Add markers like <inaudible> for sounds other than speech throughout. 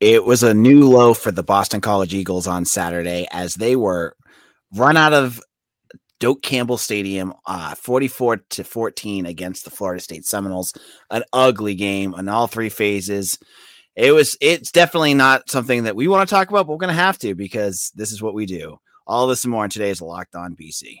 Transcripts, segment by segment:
It was a new low for the Boston College Eagles on Saturday as they were run out of Doak Campbell Stadium, uh, 44 to 14 against the Florida State Seminoles. An ugly game in all three phases. It was, it's definitely not something that we want to talk about, but we're going to have to because this is what we do. All this and more in today's Locked On BC.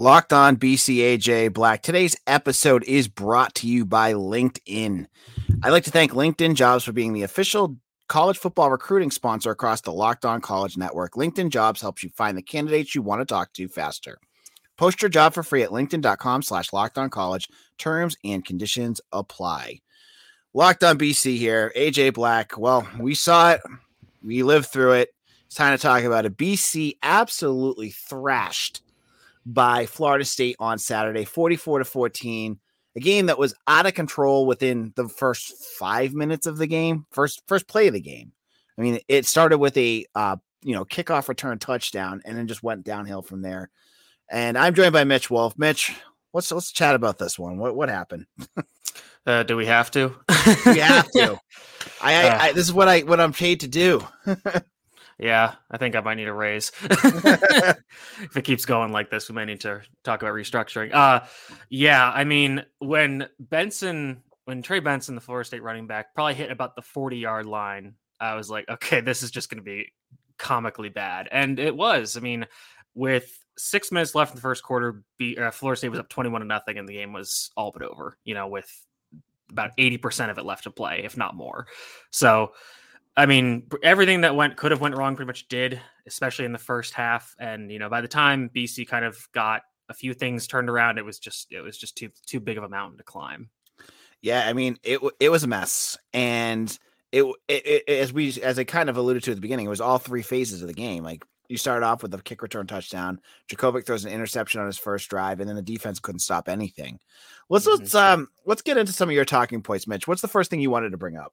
Locked on BCAJ Black. Today's episode is brought to you by LinkedIn. I'd like to thank LinkedIn Jobs for being the official college football recruiting sponsor across the Locked On College Network. LinkedIn Jobs helps you find the candidates you want to talk to faster. Post your job for free at linkedin.com slash locked on college. Terms and conditions apply. Locked on BC here. AJ Black. Well, we saw it. We lived through it. It's time to talk about it. BC absolutely thrashed by Florida State on Saturday, 44 to 14. A game that was out of control within the first five minutes of the game, first first play of the game. I mean, it started with a uh, you know kickoff return touchdown, and then just went downhill from there. And I'm joined by Mitch Wolf. Mitch, let's let's chat about this one. What what happened? uh, do we have to? we have to. <laughs> I, I, I, this is what I what I'm paid to do. <laughs> Yeah, I think I might need a raise. <laughs> <laughs> if it keeps going like this, we might need to talk about restructuring. Uh yeah, I mean, when Benson when Trey Benson, the Florida State running back, probably hit about the 40 yard line, I was like, okay, this is just gonna be comically bad. And it was. I mean, with six minutes left in the first quarter, B, uh, Florida State was up 21 to nothing, and the game was all but over, you know, with about 80% of it left to play, if not more. So I mean, everything that went could have went wrong pretty much did, especially in the first half. And you know, by the time BC kind of got a few things turned around, it was just it was just too too big of a mountain to climb. Yeah, I mean, it it was a mess, and it, it, it as we as I kind of alluded to at the beginning, it was all three phases of the game. Like you started off with a kick return touchdown. Jurkovec throws an interception on his first drive, and then the defense couldn't stop anything. Let's mm-hmm. let's um let's get into some of your talking points, Mitch. What's the first thing you wanted to bring up?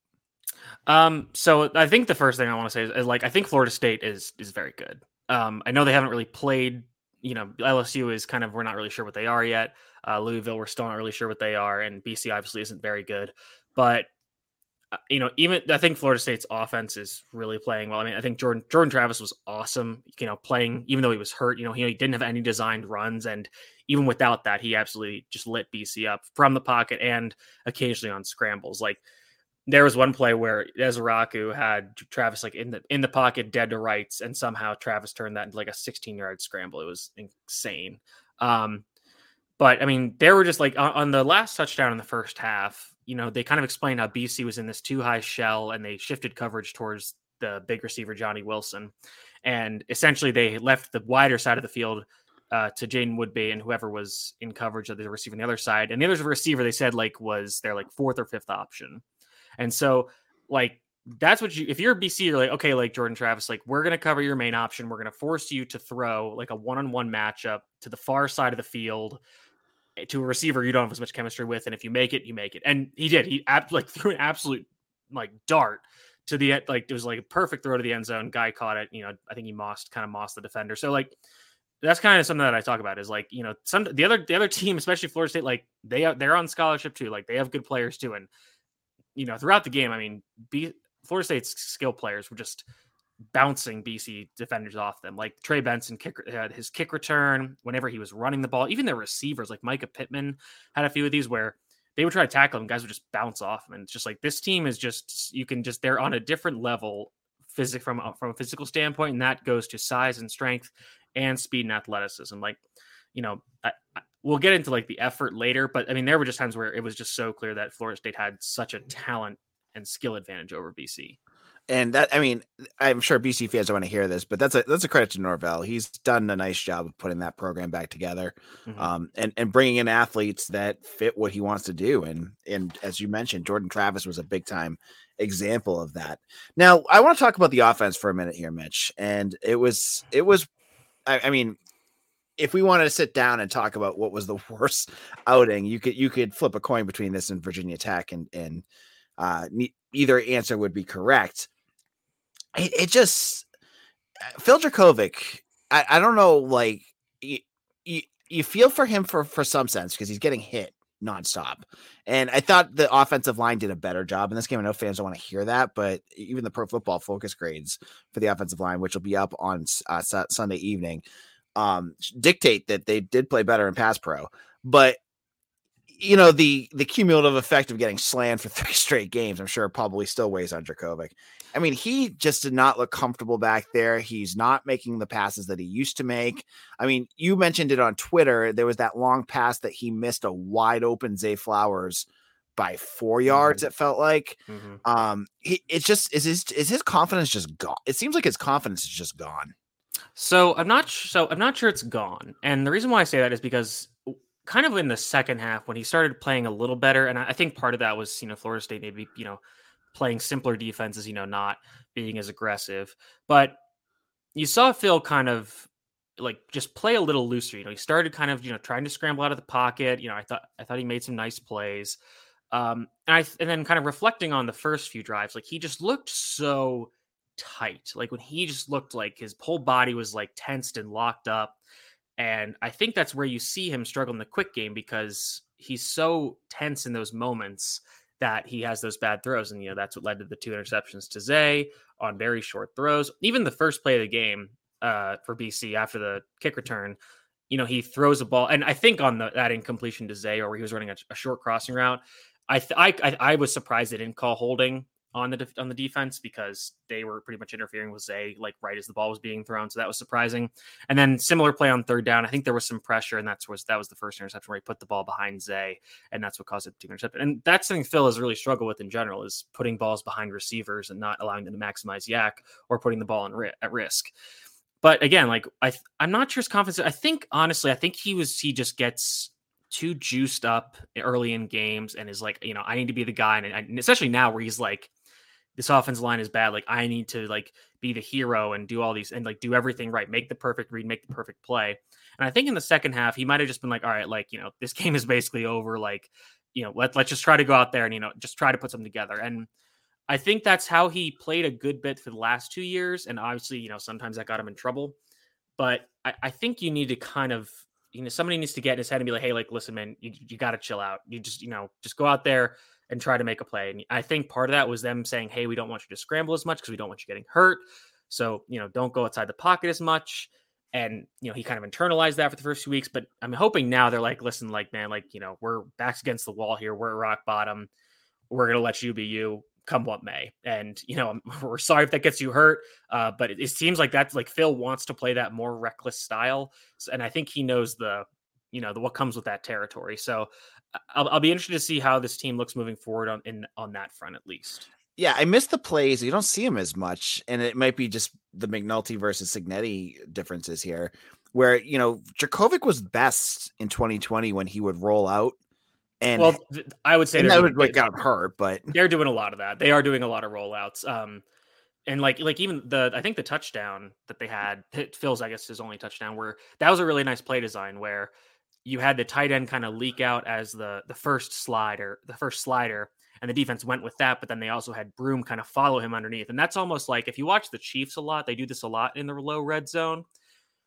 Um, so I think the first thing I want to say is, is, like I think Florida State is is very good. Um, I know they haven't really played. You know, LSU is kind of we're not really sure what they are yet. Uh, Louisville, we're still not really sure what they are, and BC obviously isn't very good. But uh, you know, even I think Florida State's offense is really playing well. I mean, I think Jordan Jordan Travis was awesome. You know, playing even though he was hurt. You know, he, he didn't have any designed runs, and even without that, he absolutely just lit BC up from the pocket and occasionally on scrambles. Like there was one play where Ezeiruaku had Travis like in the in the pocket, dead to rights, and somehow Travis turned that into like a 16 yard scramble. It was insane. Um, but I mean, they were just like on, on, the last touchdown in the first half. You know, they kind of explained how BC was in this two high shell, and they shifted coverage towards the big receiver Johnny Wilson, and essentially they left the wider side of the field uh, to Jaden Woodbey and whoever was in coverage of the receiver on the other side. And the other receiver they said like was their like fourth or fifth option. And so, like, that's what you, if you're BC, you're like, okay, like Jordan Travis, like, we're to cover your main option. We're to force you to throw like a one on one matchup to the far side of the field eh, to a receiver you don't have as much chemistry with. And if you make it, you make it. And he did. He ab- like <laughs> threw an absolute like dart to the like it was like a perfect throw to the end zone. Guy caught it. You know, I think he mossed kind of mossed the defender. So like that's kind of something that I talk about is like you know some the other the other team, especially Florida State, like they they're on scholarship too. Like they have good players too, and you know, throughout the game, I mean, B- Florida State's skill players were just bouncing BC defenders off them. Like Trey Benson kick, had his kick return whenever he was running the ball. Even their receivers, like Mycah Pittman, had a few of these where they would try to tackle him, guys would just bounce off him. And it's just like this team is just you can just they're on a different level physic from from a physical standpoint, and that goes to size and strength and speed and athleticism. Like you know, I, we'll get into like the effort later, but I mean, there were just times where it was just so clear that Florida State had such a talent and skill advantage over BC. And that, I mean, I'm sure BC fans don't want to hear this, but that's a that's a credit to Norvell. He's done a nice job of putting that program back together, mm-hmm. um, and and bringing in athletes that fit what he wants to do. And and as you mentioned, Jordan Travis was a big time example of that. Now, I want to talk about the offense for a minute here, Mitch. And it was it was I, I mean, if we wanted to sit down and talk about what was the <laughs> worst outing, you could you could flip a coin between this and Virginia Tech, and and uh, either answer would be correct. It, it just uh, Phil Jurkovec. I, I don't know, like you, you, you feel for him for for some sense because he's getting hit nonstop. And I thought the offensive line did a better job in this game. I know fans don't want to hear that, but even the Pro Football Focus grades for the offensive line, which will be up on uh, Sunday evening, um, dictate that they did play better in pass pro. But you know the the cumulative effect of getting slammed for <laughs> three straight games, I'm sure probably still weighs on Jurkovec. I mean, he just did not look comfortable back there. He's not making the passes that he used to make. I mean, you mentioned it on Twitter. There was that long pass that he missed a wide open Zay Flowers by 4 yards. Mm-hmm. It felt like. Mm-hmm. Um, he it's just is his is his confidence just gone? It seems like his confidence is just gone. So I'm not so I'm not sure it's gone, and the reason why I say that is because kind of in the second half when he started playing a little better, and I think part of that was you know Florida State maybe you know playing simpler defenses, you know, not being as aggressive. But you saw Phil kind of like just play a little looser. You know, he started kind of, you know, trying to scramble out of the pocket. You know, I thought I thought he made some nice plays. Um, and I and then kind of reflecting on the first few drives, like he just looked so tight. Like when he just looked like his whole body was like tensed and locked up. And I think that's where you see him struggle in the quick game because he's so tense in those moments that he has those bad throws. And, you know, that's what led to the two interceptions to Zay on very short throws. Even the first play of the game uh, for BC after the kick return, you know, he throws a ball. And I think on the, that incompletion to Zay, or he was running a, a short crossing route, I, th- I, I, I was surprised they didn't call holding on the on the defense because they were pretty much interfering with Zay like right as the ball was being thrown. So that was surprising. And then similar play on third down. I think there was some pressure, and that's was that was the first interception where he put the ball behind Zay, and that's what caused it to intercept. And that's something Phil has really struggled with in general is putting balls behind receivers and not allowing them to maximize YAC or putting the ball in ri- at risk. But again, like I, I'm not sure his confidence. I think honestly, I think he was he just gets too juiced up early in games and is like, you know, I need to be the guy, and, and especially now where he's like this offensive line is bad. Like I need to like be the hero and do all these and like do everything right, make the perfect read, make the perfect play. And I think in the second half, he might have just been like, all right, like, you know, this <laughs> game is basically over. Like, you know, let, let's just try to go out there and, you know, just try to put something together. And I think that's how he played a good bit for the last two years. And obviously, you know, sometimes that got him in trouble. But I, I think you need to kind of, you know, somebody needs to get in his head and be like, hey, like, listen, man, you, you got to chill out. You just, you know, just go out there, and try to make a play. And I think part of that was them saying, "Hey, we don't want you to scramble as much because we don't want you getting hurt. So you know, don't go outside the pocket as much." And you know, he kind of internalized that for the first few weeks. But I'm hoping now they're like, "Listen, like man, like you know, we're backs against the wall here. We're at rock bottom. We're gonna let you be you." come what may. And you know, <laughs> we're sorry if that gets you hurt, uh, but it, it, seems like that's like Phil wants to play that more reckless style, and I think he knows the you know the what comes with that territory. So I'll, I'll be interested to see how this team looks moving forward on in on that front at least. Yeah, I miss the plays. You don't see them as much, and it might be just the McNulty versus Cignetti differences here, where you know Jurkovec was best in 2020 when he would roll out. And well, I would say that would like got hurt, but they're doing a lot of that. They are doing a lot of rollouts. Um, and like like even the I think the touchdown that they had, Phil's I guess his only touchdown, where that was a really nice play design where you had the tight end kind of leak out as the the first slider, the first slider, and the defense went with that. But then they also had Broom kind of follow him underneath, and that's almost like if you watch the Chiefs a lot, they do this a lot in the low red zone,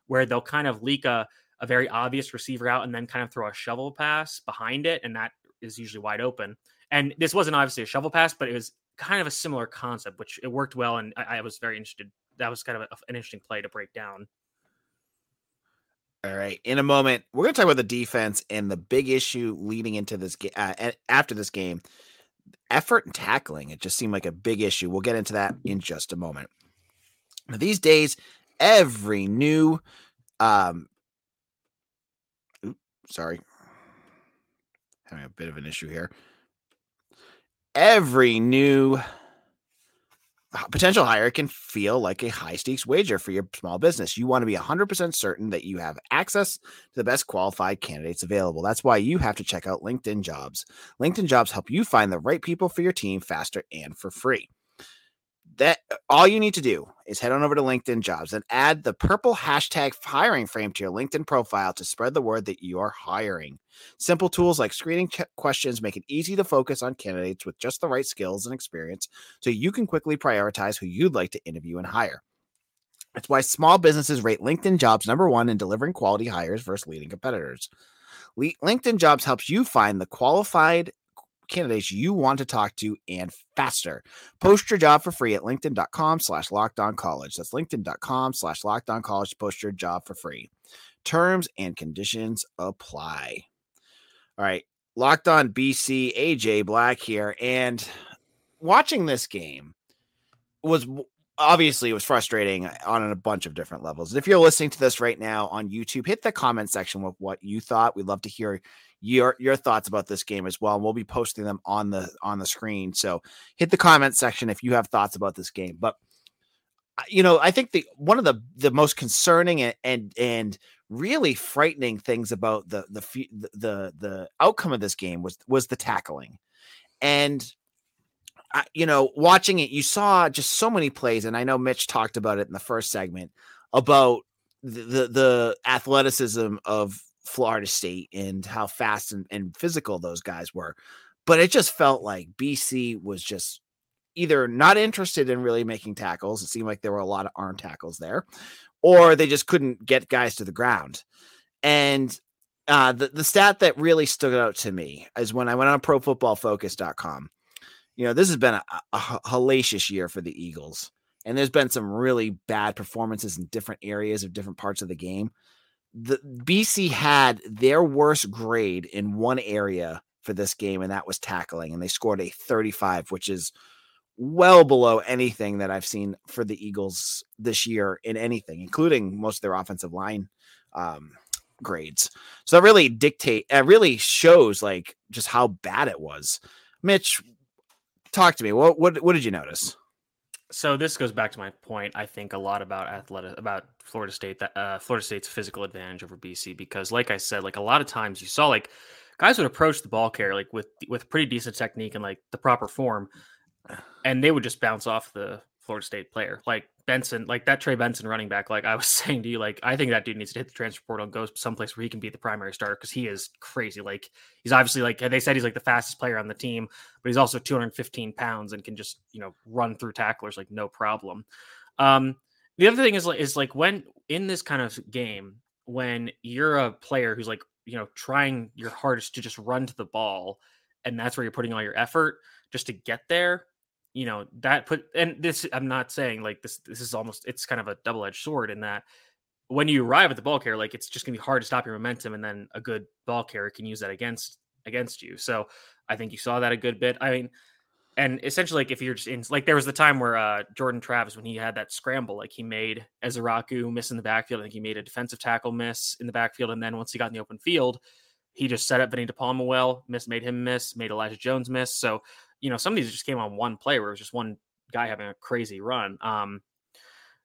where they'll kind of leak a a very obvious receiver out and then kind of throw a shovel pass behind it, and that is usually wide open. And this wasn't obviously a shovel pass, but it was kind of a similar concept, which it worked well, and I, I was very interested. That was kind of a, an interesting play to break down. All right. In a moment, we're going to talk about the defense and the big issue leading into this game. Uh, after this game, effort and tackling. It just seemed like a big issue. We'll get into that in just a moment. Now, these days, every new, um, oops, sorry, having a bit of an issue here. Every new potential hire can feel like a high stakes wager for your small business. You want to be 100% certain that you have access to the best qualified candidates available. That's why you have to check out LinkedIn Jobs. LinkedIn Jobs help you find the right people for your team faster and for free. That uh, all you need to do is head on over to LinkedIn Jobs and add the purple hashtag hiring frame to your LinkedIn profile to spread the word that you are hiring. Simple tools like screening questions make it easy to focus on candidates with just the right skills and experience so you can quickly prioritize who you'd like to interview and hire. That's why small businesses rate LinkedIn Jobs number one in delivering quality hires versus leading competitors. LinkedIn Jobs helps you find the qualified candidates you want to talk to and faster. Post your job for free at linkedin.com slash locked on college. That's linkedin.com slash locked on college. Post your job for free. Terms and conditions apply. All right. Locked on BC, AJ Black here. And watching this game was obviously it was frustrating on a bunch of different levels. If you're listening to this right now on YouTube, hit the comment section with what you thought. We'd love to hear your your thoughts about this game as well. And we'll be posting them on the on the screen. So hit the comment section if you have thoughts about this game. But uh, you know, I think the one of the the most concerning and and, and really frightening things about the the the the outcome of this game was was the tackling. And you know, watching it, you saw just so many plays, and I know Mitch talked about it in the first segment about the the, the athleticism of Florida State and how fast and, and physical those guys were. But it just felt like BC was just either not interested in really making tackles. It seemed like there were a lot of arm tackles there, or they just couldn't get guys to the ground. And uh, the, the stat that really stood out to me is when I went on profootballfocus.com. You know, this has been a, a hellacious year for the Eagles, and there's been some really bad performances in different areas of different parts of the game the BC had their worst grade in one area for this game, and that was tackling, and they scored a 35, which is well below anything that I've seen for the Eagles this year in anything, including most of their offensive line um, grades. So that really dictate, it really shows like just how bad it was. Mitch, talk to me. What what what did you notice? So this goes back to my point. I think a lot about athletic about Florida State that uh, Florida State's physical advantage over BC because, like I said, like a lot of times you saw like guys would approach the ball carrier like with with pretty decent technique and like the proper form, and they would just bounce off the Florida State player. Like Benson, like that Trey Benson running back, like I was <laughs> saying to you, like I think that dude needs to hit the transfer portal and go someplace where he can be the primary starter because he is crazy. Like he's obviously like they said he's like the fastest player on the team, but he's also 215 pounds and can just you know run through tacklers like no problem. Um, the other thing is like is like when in this kind of game when you're a player who's like you know trying your hardest to just run to the ball and that's where you're putting all your effort just to get there you know that put and this i'm not saying like this this is almost it's kind of a double-edged sword in that when you arrive at the ball carrier like it's just going to be hard to stop your momentum and then a good ball carrier can use that against against you so i think you saw that a good bit i mean and essentially like if you're just in like there was the time where uh jordan travis when he had that scramble like he made ezeiruaku miss in the backfield i think he made a defensive tackle miss in the backfield and then once he got in the open field he just set up Vinny DePalma well, miss made him miss, made Elijah Jones miss. So you know, some of these just came on one play where it was just one guy having a crazy run. Um,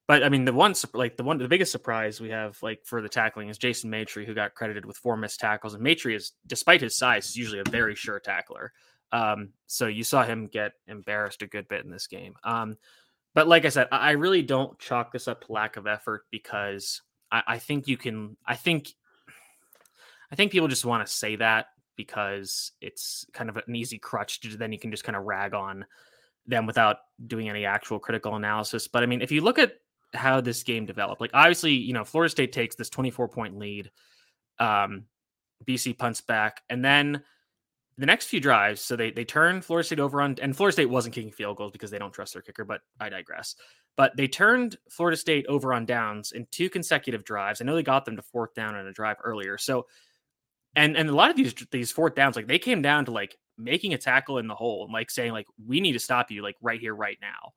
but I mean, the one like the one the biggest surprise we have like for the tackling is Jason Maitre, who got credited with four missed tackles. And Maitre is, despite his size, is usually a very sure tackler. Um, so you saw him get embarrassed a good bit in this game. Um, but like I said, I really don't chalk this up to lack of effort because I, I think you can. I think I think people just want to say that because it's kind of an easy crutch to then you can just kind of rag on them without doing any actual critical analysis. But I mean, if you look at how this game developed, like obviously, you know, Florida State takes this 24 point lead. Um, BC punts back, and then the next few drives, so they they turn Florida State over on, and Florida State wasn't kicking field goals because they don't trust their kicker, but I digress. But they turned Florida State over on downs in two consecutive drives. I know they got them to fourth down in a drive earlier, so and and a lot of these these fourth downs, like they came down to like making a tackle in the hole and like saying like we need to stop you like right here right now.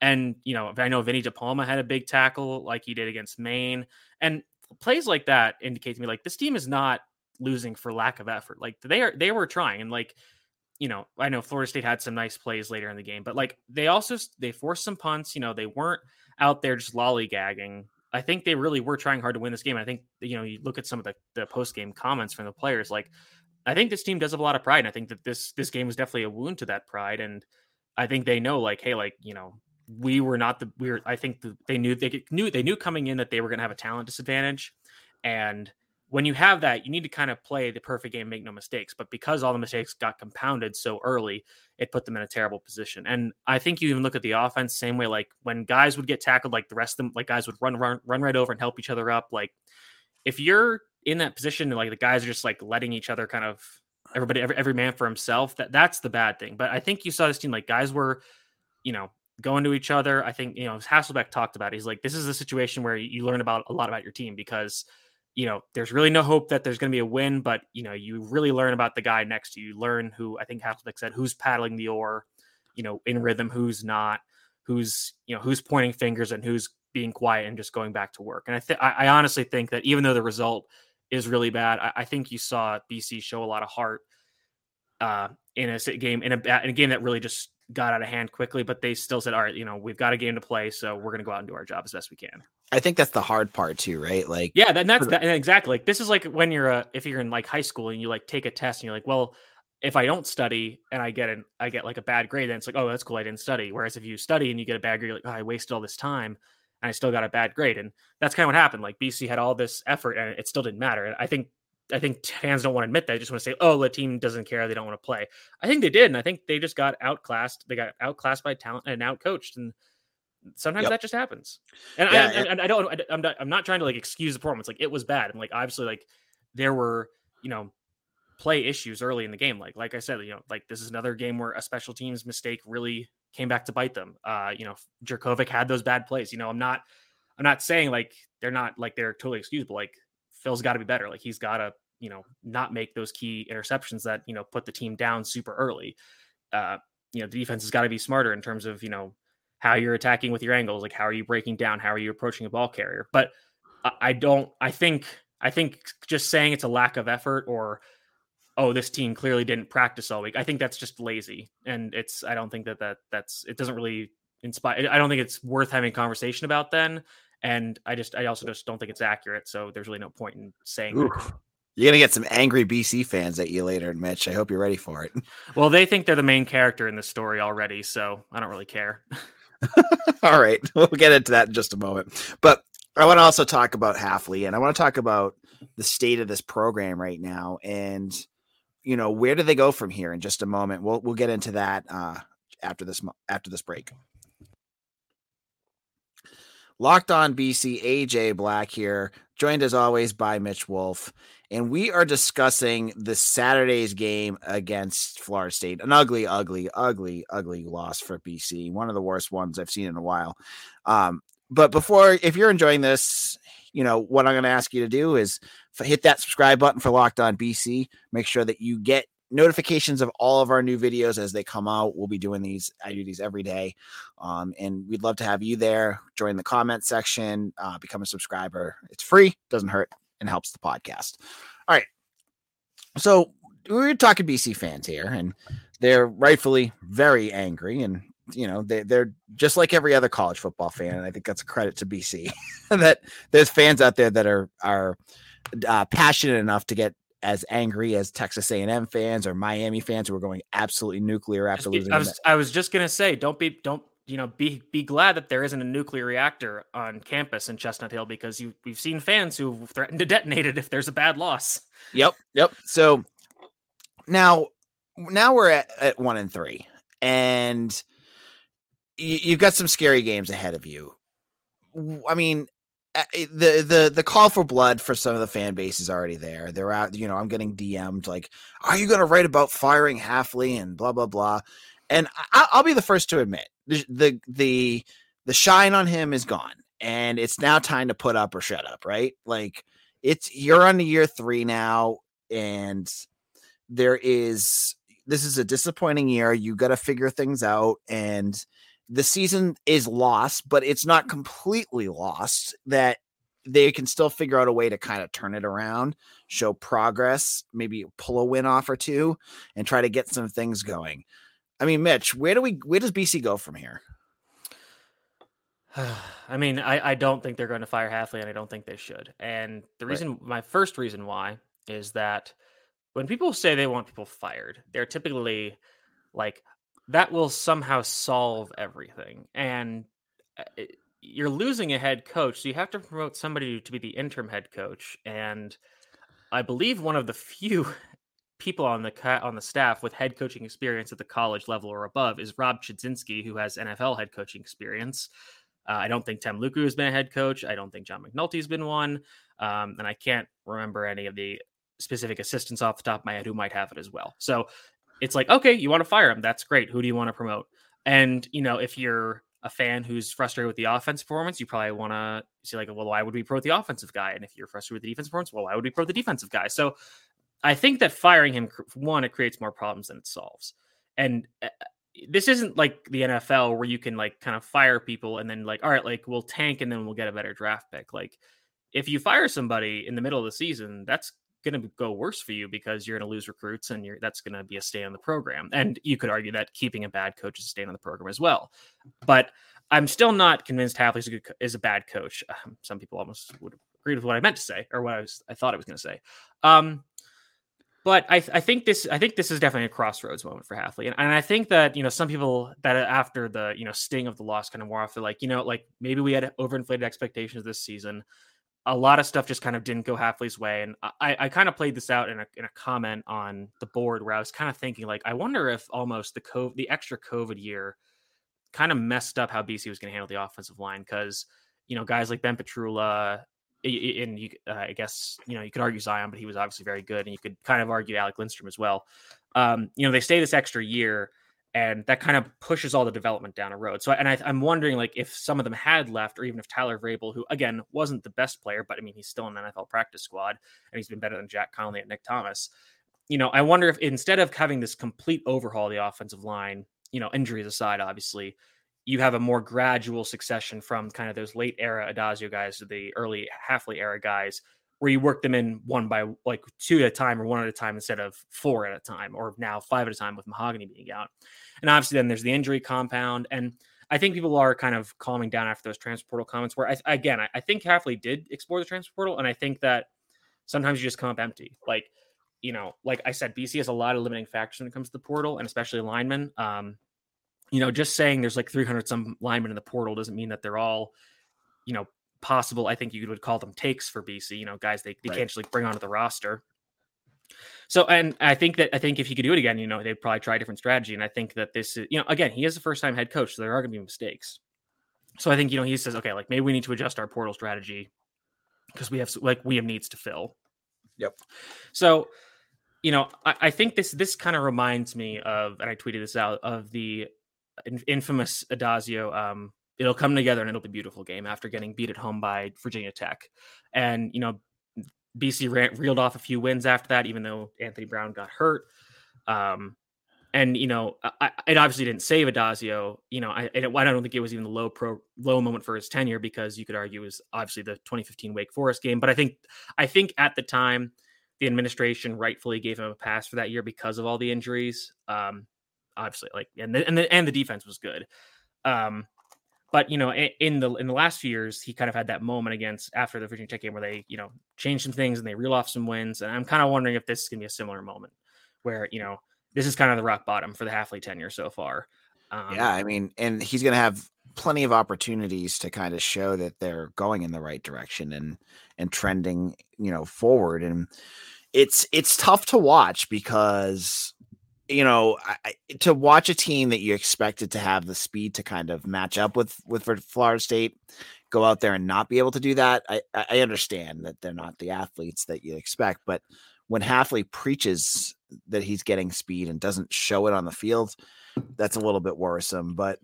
And you know, I know Vinny DePalma had a big tackle like he did against Maine, and plays like that indicate to me like this team is not losing for lack of effort. Like they are they were trying and like you know, I know Florida State had some nice plays later in the game, but like they also they forced some punts. You know, they weren't out there just lollygagging I think they really were trying hard to win this game. I think you know you look at some of the, the post game comments from the players. Like I think this team does have a lot of pride, and I think that this this game was definitely a wound to that pride. And I think they know like, hey, like you know, we were not the we were. I think the, they knew they knew they knew coming in that they were going to have a talent disadvantage, and when you have that, you need to kind of play the perfect game, make no mistakes. But because all the mistakes got compounded so early, it put them in a terrible position. And I think you even look at the offense same way. Like when guys would get tackled, like the rest of them, like guys would run run run right over and help each other up. Like if you're in that position, like the guys are just like letting each other kind of everybody every, every man for himself. That that's the bad thing. But I think you saw this team like guys were, you know, going to each other. I think you know Hasselbeck talked about. It. He's like, this is a situation where you learn about a lot about your team because you know there's really no hope that there's going to be a win, but you know you really learn about the guy next to you. learn who I think Hasselbeck said who's paddling the oar, you know, in rhythm, who's not, who's you know who's pointing fingers and who's being quiet and just going back to work. And I think I honestly think that even though the result is really bad, I, I think you saw BC show a lot of heart uh, in a game in a, in a game that really just got out of hand quickly, but they still said, "All right, you know, we've got a game to play, so we're going to go out and do our job as best we can." I think that's the hard part too, right? Like, yeah, that, that's that, exactly like this is like when you're a, if you're in like high school and you like take a test and you're like, well, if I don't study and I get an I get like a bad grade, then it's like, oh, that's cool, I didn't study. Whereas if you study and you get a bad grade, like, oh, I wasted all this time and I still got a bad grade, and that's kind of what happened. Like BC had all this effort and it still didn't matter. And I think I think fans don't want to admit that. They just want to say, "Oh, the team doesn't care. They don't want to play." I think they did, and I think they just got outclassed. They got outclassed by talent and outcoached, and sometimes yep. that just happens. And, yeah, I, and, and I don't. I'm not. I'm not trying to like excuse the performance. Like it was bad, and like obviously, like there were you know play issues early in the game. Like like I said, you know, like this is another game where a special teams mistake really came back to bite them. Uh, you know, Jurkovec had those bad plays. You know, I'm not. I'm not saying like they're not like they're totally excusable. Like Phil's got to be better. Like he's got to, you know, not make those key interceptions that, you know, put the team down super early. Uh, you know, the defense has got to be smarter in terms of, you know, how you're attacking with your angles. Like, how are you breaking down? How are you approaching a ball carrier? But I don't, I think, I think just saying it's a lack of effort or, oh, this team clearly didn't practice all week. I think that's just lazy. And it's, I don't think that that that's, it doesn't really inspire. I don't think it's worth having a conversation about then and I just I also just don't think it's accurate. So there's really no point in saying. You're gonna get some angry BC fans at you later, Mitch. I hope you're ready for it. Well, they think they're the main character in the story already, so I don't really care. <laughs> <laughs> All right, <laughs> we'll get into that in just a moment. But I want to also talk about Hafley, and I want to talk about the state of this program right now, and you know where do they go from here in just a moment. We'll we'll get into that uh, after this after this break. Locked on BC, AJ Black here, joined as always by Mitch Wolf. And we are discussing the Saturday's game against Florida State. An ugly, ugly, ugly, ugly loss for BC. One of the worst ones I've seen in a while. Um, but before, if you're enjoying this, you know, what I'm going to ask you to do is hit that subscribe button for Locked On BC. Make sure that you get notifications of all of our new videos as they come out. We'll be doing these. I do these every day. Um, and we'd love to have you there. Join the comment section, uh, become a subscriber. It's free, doesn't hurt, and helps the podcast. All right. So we are talking BC fans here, and they're rightfully very angry. And, you know, they, they're just like every other college football fan. And I think that's a credit to BC <laughs> that there's fans out there that are, are, uh, passionate enough to get as angry as Texas A&M fans or Miami fans who are going absolutely nuclear after losing. I was, I was just gonna say, don't be, don't you know, be be glad that there isn't a nuclear reactor on campus in Chestnut Hill because you we've seen fans who threatened to detonate it if there's a bad loss. Yep, yep. So now, now we're at, at one and three, and you, you've got some scary games ahead of you. I mean, Uh, the the the call for blood for some of the fan base is already there. They're out, you know. I'm getting DM'd like, "Are you going to write about firing Hafley and blah blah blah?" And I, will be the first to admit the, the the the shine on him is gone, and it's now time to put up or shut up. Right? Like it's you're on the year three now, and there is this is a disappointing year. You got to figure things out, and the season is lost, but it's not mm. completely lost. That they can still figure out a way to kind of turn it around, show progress, maybe pull a win off or two, and try to get some things going. I mean, Mitch, where do we where does BC go from here? <sighs> I mean, I, I don't think they're going to fire Hafley, and I don't think they should. And the reason, right. my first reason why, is that when people say they want people fired, they're typically like, that will somehow solve everything. And uh, you're losing a head coach, so you have to promote somebody to be the interim head coach. And I believe one of the few <laughs> people on the on the staff with head coaching experience at the college level or above is Rob Chudzinski, who has NFL head coaching experience. Uh, I don't think Tim Luku has been a head coach. I don't think John McNulty's been one, um, and I can't remember any of the specific assistants off the top of my head who might have it as well. So it's like, okay, you want to fire him? That's great. Who do you want to promote? And you know, if you're a fan who's frustrated with the offense performance, you probably want to see like, well, why would we promote the offensive guy? And if you're frustrated with the defense performance, well, why would we promote the defensive guy? So I think that firing him, one, it creates more problems than it solves. And uh, this isn't like the NFL where you can like kind of fire people and then like, all right, like we'll tank and then we'll get a better draft pick. Like if you fire somebody in the middle of the season, that's going to go worse for you because you're going to lose recruits and that's going to be a stay on the program. And you could argue that keeping a bad coach is a stay on the program as well. But I'm still not convinced Hafley's a good is a bad coach. Um, some people almost would agree with what I meant to say or what I was I thought I was going to say. Um, but I, I think this I think this is definitely a crossroads moment for Hafley, and, and I think that you know some people that after the you know sting of the loss kind of wore off, they're like you know like maybe we had overinflated expectations this season. A lot of stuff just kind of didn't go Hafley's way, and I, I kind of played this out in a in a comment on the board where I was kind of thinking like I wonder if almost the COVID, the extra COVID year kind of messed up how BC was going to handle the offensive line because you know guys like Ben Petrula, and you, uh, I guess you know you could argue Zion, but he was obviously very good, and you could kind of argue Alec Lindstrom as well. Um, you know, they stay this extra year, and that kind of pushes all the development down a road. So, and I, am wondering like if some of them had left, or even if Tyler Vrabel, who again wasn't the best player, but I mean he's still in the NFL practice squad, and he's been better than Jack Conley and Nick Thomas. You know, I wonder if instead of having this complete overhaul of the offensive line, you know, injuries aside, obviously, you have a more gradual succession from kind of those late era Addazio guys to the early Hafley era guys, where you work them in one by like two at a time or one at a time instead of four at a time, or now five at a time with Mahogany being out. And obviously, then there's the injury compound. And I think people are kind of calming down after those transfer portal comments. Where I, again, I, I think Hafley did explore the transfer portal, and I think that sometimes you just come up empty. Like, you know, like I said, BC has a lot of limiting factors when it comes to the portal, and especially linemen. Um, you know, just saying there's like 300 some linemen in the portal doesn't mean that they're all, you know, possible. I think you would call them takes for BC, you know, guys they, they right. can't just like bring onto the roster. So, and I think that I think if he could do it again, you know, they'd probably try a different strategy. And I think that this is, you know, again, he is a first time head coach, so there are going to be mistakes. So I think, you know, he says, okay, like maybe we need to adjust our portal strategy because we have like we have needs to fill. Yep. So, you know, I, I think this this kind of reminds me of, and I tweeted this out of the infamous Addazio. Um, it'll come together and it'll be a beautiful game after getting beat at home by Virginia Tech. And, you know, BC ran, reeled off a few wins after that, even though Anthony Brown got hurt. Um, and you know, I, it obviously didn't save Addazio. You know, I, I don't think it was even the low pro low moment for his tenure because you could argue it was obviously the 2015 Wake Forest game. But I think I think at the time the administration rightfully gave him a pass for that year because of all the injuries. Um, obviously like and the, and the, and the defense was good. Um, but you know, in the in the last few years, he kind of had that moment against after the Virginia Tech game where they you know changed some things and they reel off some wins. And I'm kind of wondering if this is gonna be a similar moment where you know this is kind of the rock bottom for the Hafley tenure so far. Um, yeah, I mean, and he's gonna have plenty of opportunities to kind of show that they're going in the right direction and and trending, you know, forward. And it's it's tough to watch because you know, I, to watch a team that you expected to have the speed to kind of match up with with Florida State go out there and not be able to do that, I, I understand that they're not the athletes that you expect, but when Hafley preaches that he's getting speed and doesn't show it on the field, that's a little bit worrisome. But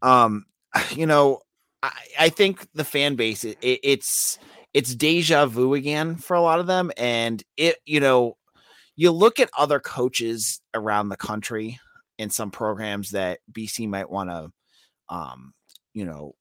um, <sighs> you know, I, I think the fan base it, it's it's deja vu again for a lot of them, and it you know you look at other coaches around the country in some programs that BC might want to, um, you know,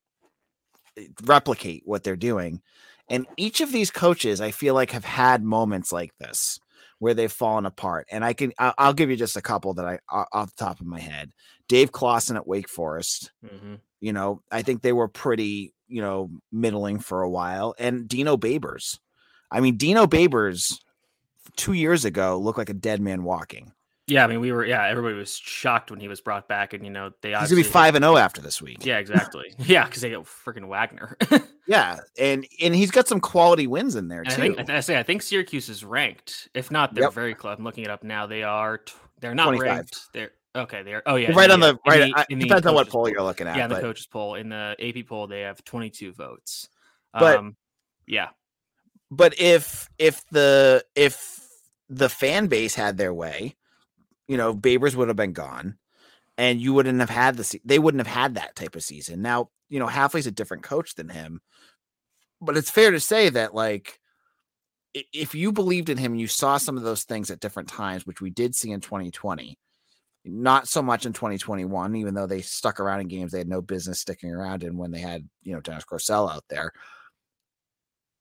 eh, replicate what they're doing. And each of these coaches, I feel like, have had moments like this where they've fallen apart. And I can, I'll give you just a couple that I, off the top of my head. Dave Clawson at Wake Forest. Mm-hmm. You know, I think they were pretty, you know, middling for a while. And Dino Babers. I mean, Dino Babers two years ago looked like a dead man walking. Yeah, I mean, we were. Yeah, everybody was shocked when he was brought back, and you know they. He's gonna be five and zero oh after this week. Yeah, exactly. <laughs> yeah, because they got freaking Wagner. <laughs> yeah, and and he's got some quality wins in there too. I, think, I say I think Syracuse is ranked. If not, they're yep. very close. I'm looking it up now. They are. They're not 25. ranked. They're okay. They're oh yeah, right on the right. The, depends on what poll you're looking at. Yeah, but... the coaches poll in the AP poll they have 22 votes. But um, yeah, but if if the if the fan base had their way you know, Babers would have been gone and you wouldn't have had the they wouldn't have had that type of season. Now, you know, Hafley's a different coach than him. But it's fair to say that like if you believed in him, you saw some of those things at different times, which we did see in 2020. Not so much in 2021, even though they stuck around in games they had no business sticking around in when they had, you know, Dennis Grosel out there.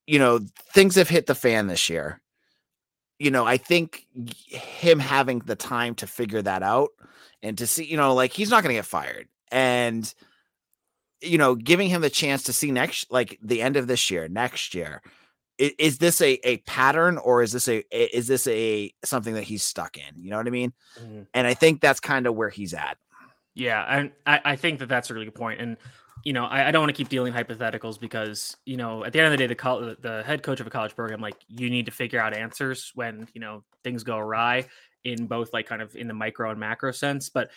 You know, things have hit the fan this year you know, I think him having the time to figure that out and to see, you know, like he's not going to get fired. And, you know, giving him the chance to see next, like the end of this year, next year, is, is this a, a pattern or is this a, is this a something that he's stuck in? You know what I mean? Mm-hmm. And I think that's kind of where he's at. Yeah. And I, I think that that's a really good point. And, you know, I, I don't want to keep dealing hypotheticals because, you know, at the end of the day, the the head coach of a college program, like you need to figure out answers when, you know, things go awry in both like kind of in the micro and macro sense. But,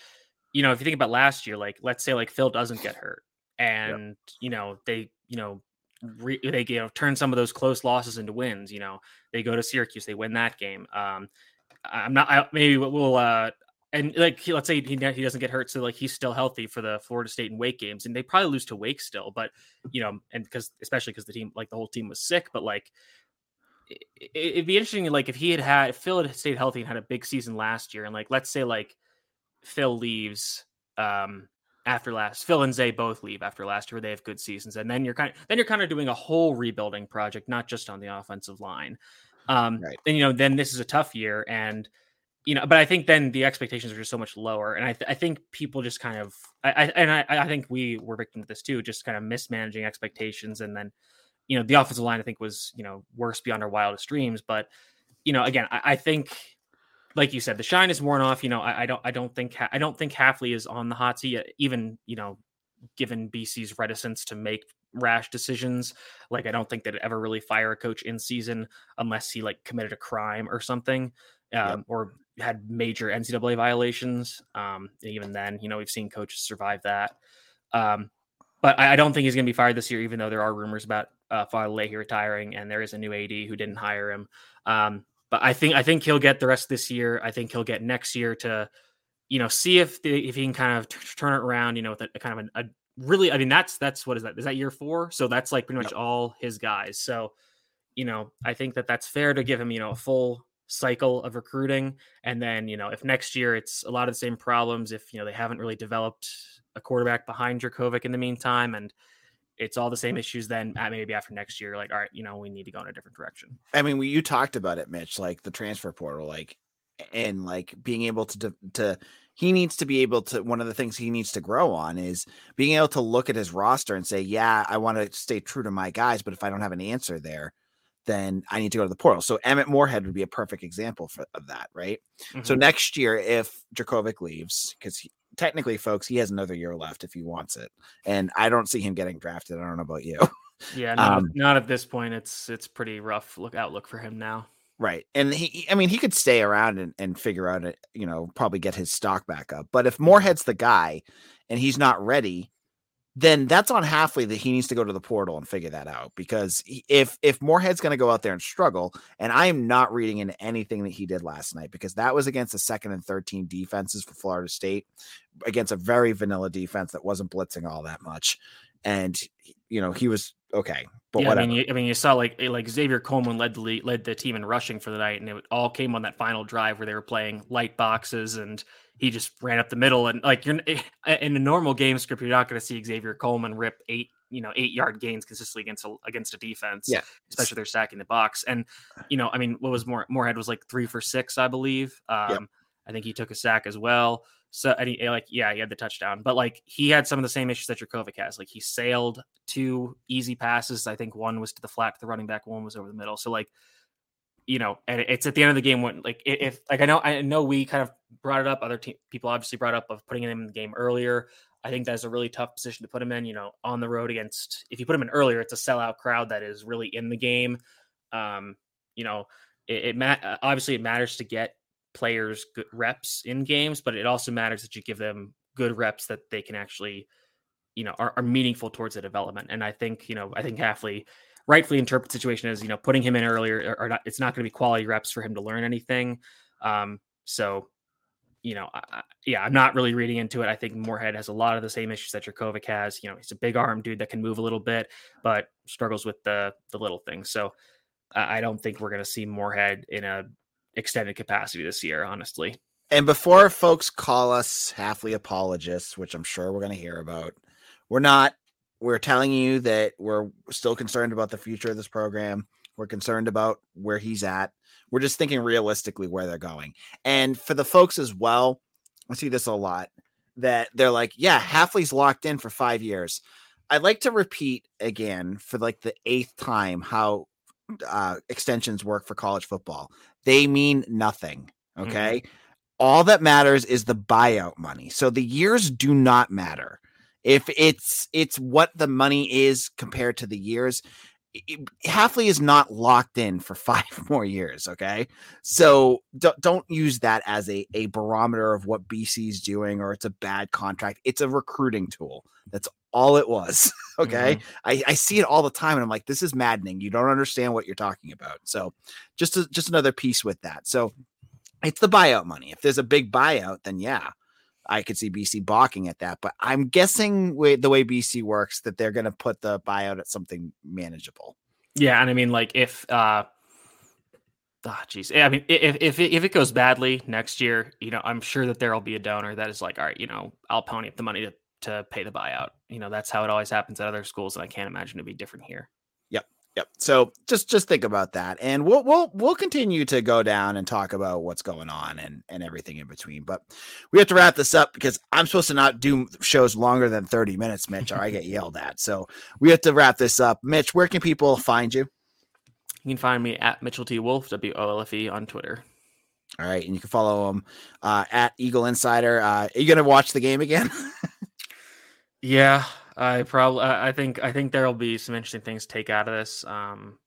you know, if you think about last year, like let's say like Phil doesn't get hurt and, you know, they, you know, re- they, you know, turn some of those close losses into wins, you know, they go to Syracuse, they win that game. Um, I'm not, I, maybe we'll, uh, and like let's say he, he doesn't get hurt so like he's still healthy for the florida state and wake games and they probably lose to wake still but you know and because especially because the team like the whole team was sick but like it, would be interesting like if he had had if phil had stayed healthy and had a big season last year and like let's say like phil leaves um after last phil and zay both leave after last year they have good seasons and then you're kind of then you're kind of doing a whole rebuilding project not just on the offensive line um right. and you know then this is a tough year and you know, but I think then the expectations are just so much lower, and I, th- I think people just kind of, I, I and I, I think we were victim to this too, just kind of mismanaging expectations, and then, you know, the offensive line I think was you know worse beyond our wildest dreams, but you know, again, I, I think, like you said, the shine is worn off. You know, I, I don't, I don't think, I don't think Hafley is on the hot seat, even you know, given BC's reticence to make rash decisions. Like I don't think they'd ever really fire a coach in season unless he like committed a crime or something. Um, yep. or had major NCAA violations. Um, even then, you know, we've seen coaches survive that. Um, but I, I, don't think he's going to be fired this year, even though there are rumors about uh, Father Leahy retiring, and there is a new AD who didn't hire him. Um, but I think I think he'll get the rest of this year. I think he'll get next year to, you know, see if the, if he can kind of t- turn it around. You know, with a, a kind of a, a, really. I mean, that's that's what is that? Is that year four? So that's like pretty much yep. all his guys. So, you know, I think that that's fair to give him you know a full cycle of recruiting. And then, you know, if next year it's a lot of the same problems, if, you know, they haven't really developed a quarterback behind Jurkovec in the meantime, and it's all the same issues, then uh, maybe after next year, like, all right, you know, we need to go in a different direction. I mean, we, you talked about it, Mitch, like the transfer portal, like, and like being able to, to, he needs to be able to one of the things he needs to grow on is being able to look at his roster and say yeah i want to stay true to my guys but if i don't have an answer there then I need to go to the portal. So Emmett Morehead would be a perfect example for, of that, right? Mm-hmm. So next year, if Jurkovec leaves, because technically, folks, he has another year left if he wants it, and I don't see him getting drafted. I don't know about you. Yeah, <laughs> not, um, not at this point. It's it's pretty rough look outlook for him now. Right. And he, I mean, he could stay around and, and figure out it, you know, probably get his stock back up. But if Morehead's the guy and he's not ready, then that's on Hafley that he needs to go to the portal and figure that out because if if Morehead's going to go out there and struggle, and I am not reading into anything that he did last night because that was against the second and thirteen defenses for Florida State, against a very vanilla defense that wasn't blitzing all that much, and you know he was okay. But yeah, whatever. I mean, you, I mean, you saw like eh, like Xavier Coleman led the lead, led the team in rushing for the night, and it all came on that final drive where they were playing light boxes and he just ran up the middle and like you're in a normal game script you're not going to see Xavier Coleman rip eight you know eight yard gains consistently against a, against a defense yeah especially they're stacking the box and you know I mean what was more Morehead was like three for six I believe um yep. I think he took a sack as well so and he like yeah he had the touchdown but like he had some of the same issues that Jurkovec has like he sailed two easy passes I think one was to the flat to the running back one was over the middle so like you know, and it's at the end of the game when like if like I know I know we kind of brought it up. Other te- people obviously brought up of putting him in the game earlier. I think that's a really tough position to put him in. You know, on the road against if you put him in earlier, it's a sellout crowd that is really in the game. Um, you know, it, it ma- obviously it matters to get players good reps in games, but it also matters that you give them good reps that they can actually, you know, are, are meaningful towards the development. And I think you know, I think Hafley rightfully interpret the situation as you know putting him in earlier or, not. It's not going to be quality reps for him to learn anything. Um, so you know, I, yeah, I'm not really reading into it. I think Morehead has a lot of the same issues that Jurkovec has. You know, he's a big arm dude that can move a little bit, but struggles with the the little things. So I don't think we're going to see Morehead in a extended capacity this year, honestly. And before folks call us Hafley apologists, which I'm sure we're going to hear about, we're not. We're telling you that we're still concerned about the future of this program. We're concerned about where he's at. We're just thinking realistically where they're going. And for the folks as well, I see this a lot that they're like, yeah, Hafley's locked in for five years. I'd like to repeat again for like the eighth time how uh, extensions work for college football. They mean nothing. Okay. Mm-hmm. All that matters is the buyout money. So the years do not matter. If it's it's what the money is compared to the years, Hafley is not locked in for <laughs> five more years. Okay, so don't don't use that as a a barometer of what BC is doing or it's a bad contract. It's a recruiting tool. That's all it was. <laughs> okay, mm-hmm. I, I see it all the time, and I'm like, this is maddening. You don't understand what you're talking about. So, just a, just another piece with that. So, it's the buyout money. If there's a big buyout, then yeah, I could see BC balking at that. But I'm guessing with the way BC works that they're going to put the buyout at something manageable. Yeah, and I mean, like if uh, ah, oh, geez, I mean, if if it, if it goes badly next year, you know, I'm sure that there will be a donor that is like, all right, you know, I'll pony up the money to to pay the buyout. You know, that's how it always happens at other schools, and I can't imagine it'd be different here. Yep. So just just think about that, and we'll we'll we'll continue to go down and talk about what's going on and and everything in between. But we have to wrap this up because I'm supposed to not do shows longer than 30 minutes, Mitch, or I get <laughs> yelled at. So we have to wrap this up. Mitch, where can people find you? You can find me at Mitchell T Wolfe W O L F E on Twitter. All right, and you can follow him uh, at Eagle Insider. Uh, are you going to watch the game again? <laughs> yeah, I probably I think I think there'll be some interesting things to take out of this. Um,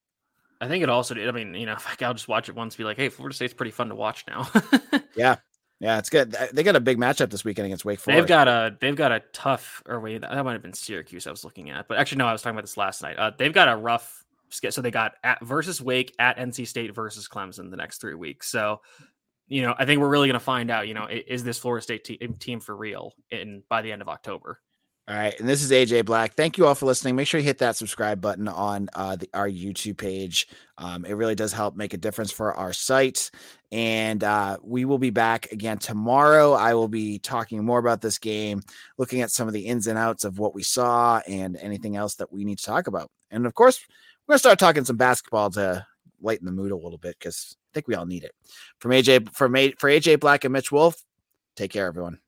I think it also. Did I mean, you know, <laughs> I'll just watch it once, be like, "Hey, Florida State's pretty fun to watch now." <laughs> yeah, yeah, it's good. They got a big matchup this weekend against Wake Forest. They've got a they've got a tough. Or wait, that might have been Syracuse I was looking at, but actually no, I was talking about this last night. Uh, they've got a rough. So they got at versus Wake at NC State versus Clemson the next three weeks. So you know, I think we're really going to find out. You know, is this Florida State team for real in by the end of October? All right, and this is AJ Black. Thank you all for listening. Make sure you hit that subscribe button on uh, the, our YouTube page. Um, it really does help make a difference for our site. And uh, we will be back again tomorrow. I will be talking more about this game, looking at some of the ins and outs of what we saw, and anything else that we need to talk about. And of course, we're gonna start talking some basketball to lighten the mood a little bit because I think we all need it. From AJ, from A, for AJ Black and Mitch Wolfe, take care, everyone.